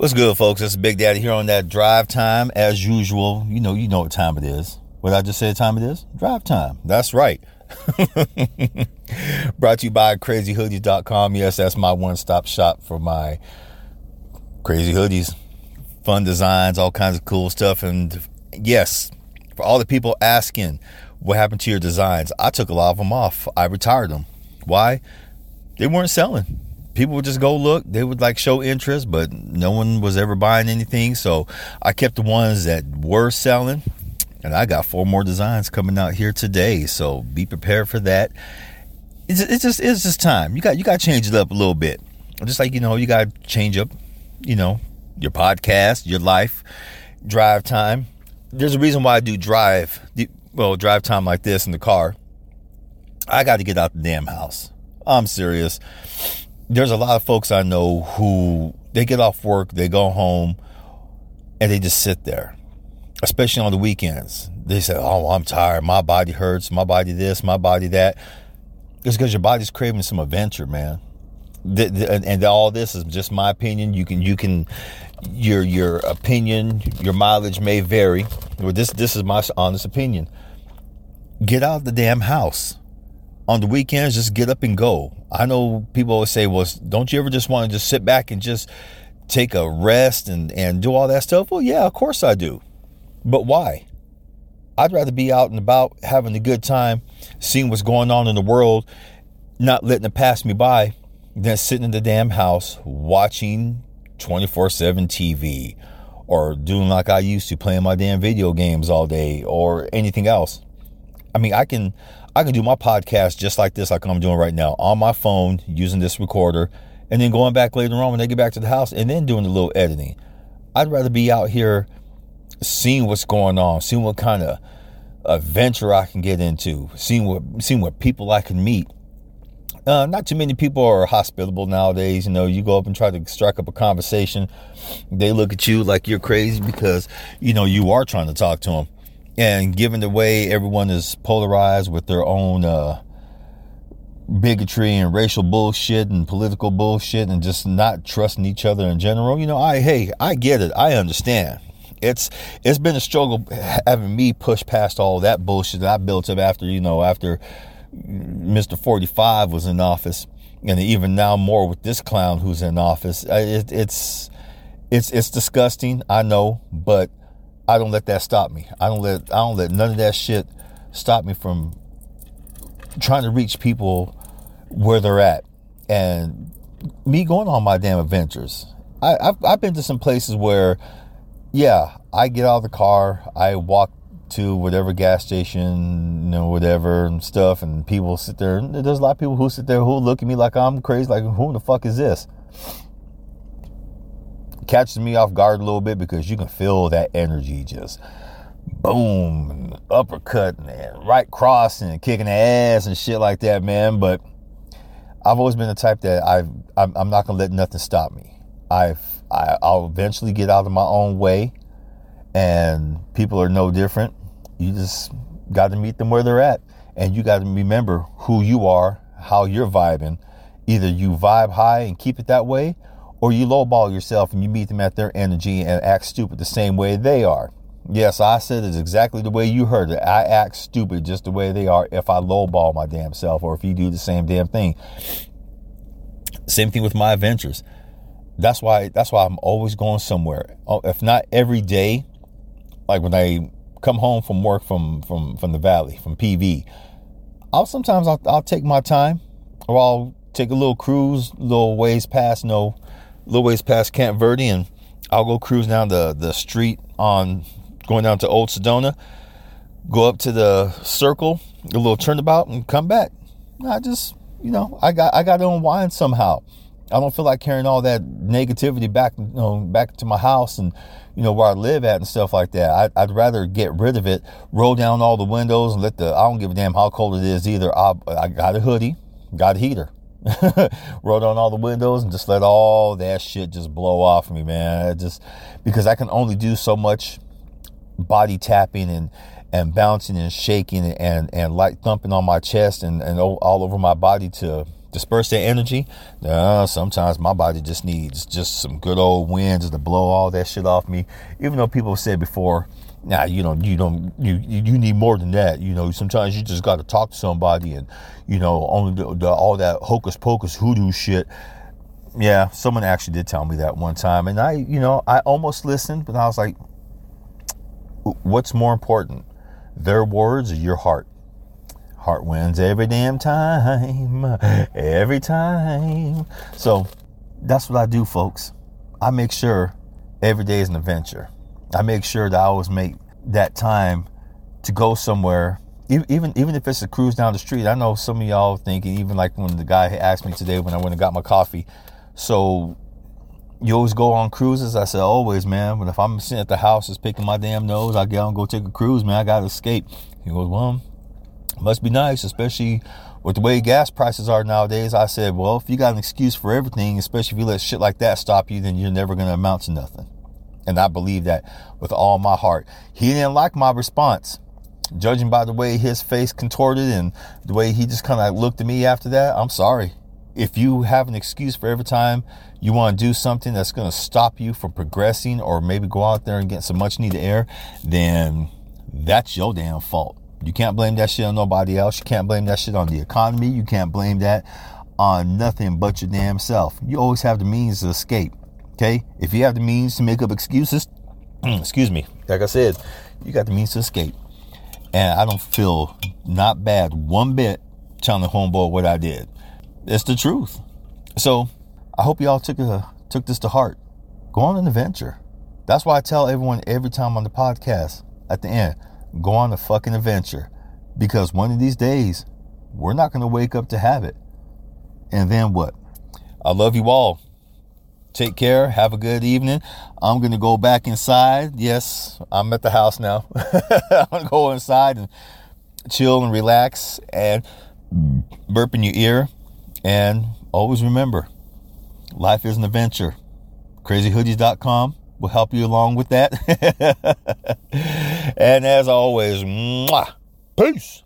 What's good, folks? It's Big Daddy here on that drive time. As usual, you know, you know what time it is. What I just said time it is? Drive time. That's right. Brought to you by crazyhoodiez.com. Yes, that's my one-stop shop for my crazy hoodies, fun designs, all kinds of cool stuff. And yes, for all the people asking what happened to your designs, I took a lot of them off. I retired them. Why? They weren't selling people would just go look. They would like show interest, but no one was ever buying anything. So I kept the ones that were selling, and I got four more designs coming out here today. So be prepared for that. It's, it's just it's just time. You got you got to change it up a little bit. Just like you know, you got to change up, you know, your podcast, your life, drive time. There's a reason why I do drive. Well, drive time like this in the car. I got to get out the damn house. I'm serious there's a lot of folks I know who they get off work, they go home, and they just sit there, especially on the weekends. They say, Oh, I'm tired. My body hurts. My body this, my body that. It's because your body's craving some adventure, man. The, the, and, and all this is just my opinion. You can, you can, your your opinion, your mileage may vary. This this is my honest opinion. Get out of the damn house on the weekends, just get up and go. I know people always say, well, don't you ever just want to just sit back and just take a rest and, and do all that stuff? Well, yeah, of course I do. But why? I'd rather be out and about having a good time, seeing what's going on in the world, not letting it pass me by, than sitting in the damn house watching 24 7 TV or doing like I used to, playing my damn video games all day or anything else. I mean, I can I can do my podcast just like this, like I'm doing right now, on my phone using this recorder, and then going back later on when they get back to the house and then doing a little editing. I'd rather be out here seeing what's going on, seeing what kind of adventure I can get into, seeing what seeing what people I can meet. Uh, not too many people are hospitable nowadays. You know, you go up and try to strike up a conversation, they look at you like you're crazy because you know you are trying to talk to them. And given the way everyone is polarized with their own uh, bigotry and racial bullshit and political bullshit and just not trusting each other in general, you know, I hey, I get it. I understand. It's it's been a struggle having me push past all that bullshit that I built up after, you know, after Mr. 45 was in office and even now more with this clown who's in office. It, it's it's it's disgusting, I know, but I don't let that stop me. I don't let I don't let none of that shit stop me from trying to reach people where they're at and me going on my damn adventures. I, have I've been to some places where, yeah, I get out of the car, I walk to whatever gas station, you know, whatever and stuff, and people sit there. There's a lot of people who sit there who look at me like I'm crazy, like who the fuck is this? Catches me off guard a little bit because you can feel that energy just boom, and uppercut and right cross and kicking the ass and shit like that, man. But I've always been the type that I've, I'm, I'm not gonna let nothing stop me. I've I, I'll eventually get out of my own way, and people are no different. You just got to meet them where they're at, and you got to remember who you are, how you're vibing. Either you vibe high and keep it that way, or you lowball yourself and you meet them at their energy and act stupid the same way they are. Yes, I said it's exactly the way you heard it. I act stupid just the way they are if I lowball my damn self or if you do the same damn thing. Same thing with my adventures. That's why that's why I'm always going somewhere. Oh, if not every day, like when I come home from work from from from the valley, from PV, I'll sometimes I'll, I'll take my time or I'll take a little cruise, little ways past, you know, little ways past Camp Verde, and I'll go cruise down the, the street on going down to Old Sedona, go up to the circle, a little turnabout, and come back. I just, you know, I got I got to unwind somehow. I don't feel like carrying all that negativity back, you know, back to my house and you know where I live at and stuff like that. I'd, I'd rather get rid of it, roll down all the windows, and let the I don't give a damn how cold it is either. I, I got a hoodie, got a heater. roll down all the windows and just let all that shit just blow off me, man. just because I can only do so much body tapping and and bouncing and shaking and and light thumping on my chest and and all over my body to disperse that energy. Uh, sometimes my body just needs just some good old winds to blow all that shit off me. Even though people have said before, nah, you know, you don't, you you need more than that. You know, sometimes you just got to talk to somebody, and you know, only the, the, all that hocus pocus hoodoo shit. Yeah, someone actually did tell me that one time, and I, you know, I almost listened, but I was like, what's more important, their words or your heart? Heart wins every damn time, every time. So that's what I do, folks. I make sure every day is an adventure. I make sure that I always make that time to go somewhere, even even if it's a cruise down the street. I know some of y'all thinking, even like when the guy asked me today when I went and got my coffee. So you always go on cruises? I said, always, man. But if I'm sitting at the house just picking my damn nose, I get on go take a cruise, man. I gotta escape. He goes, well, must be nice, especially with the way gas prices are nowadays. I said, well, if you got an excuse for everything, especially if you let shit like that stop you, then you're never going to amount to nothing. And I believe that with all my heart. He didn't like my response. Judging by the way his face contorted and the way he just kind of looked at me after that, I'm sorry. If you have an excuse for every time you want to do something that's going to stop you from progressing or maybe go out there and get some much needed air, then that's your damn fault. You can't blame that shit on nobody else. You can't blame that shit on the economy. You can't blame that on nothing but your damn self. You always have the means to escape. Okay? If you have the means to make up excuses, excuse me, like I said, you got the means to escape. And I don't feel not bad one bit telling the homeboy what I did. It's the truth. So I hope y'all took a, took this to heart. Go on an adventure. That's why I tell everyone every time on the podcast at the end go on a fucking adventure because one of these days we're not to wake up to have it. And then what? I love you all. Take care. Have a good evening. I'm going to go back inside. Yes, I'm at the house now. I'm going to go inside and chill and relax and burp in your ear. And always remember life is an adventure. CrazyHoodiez.com will help you along with that. and as always, mwah, peace.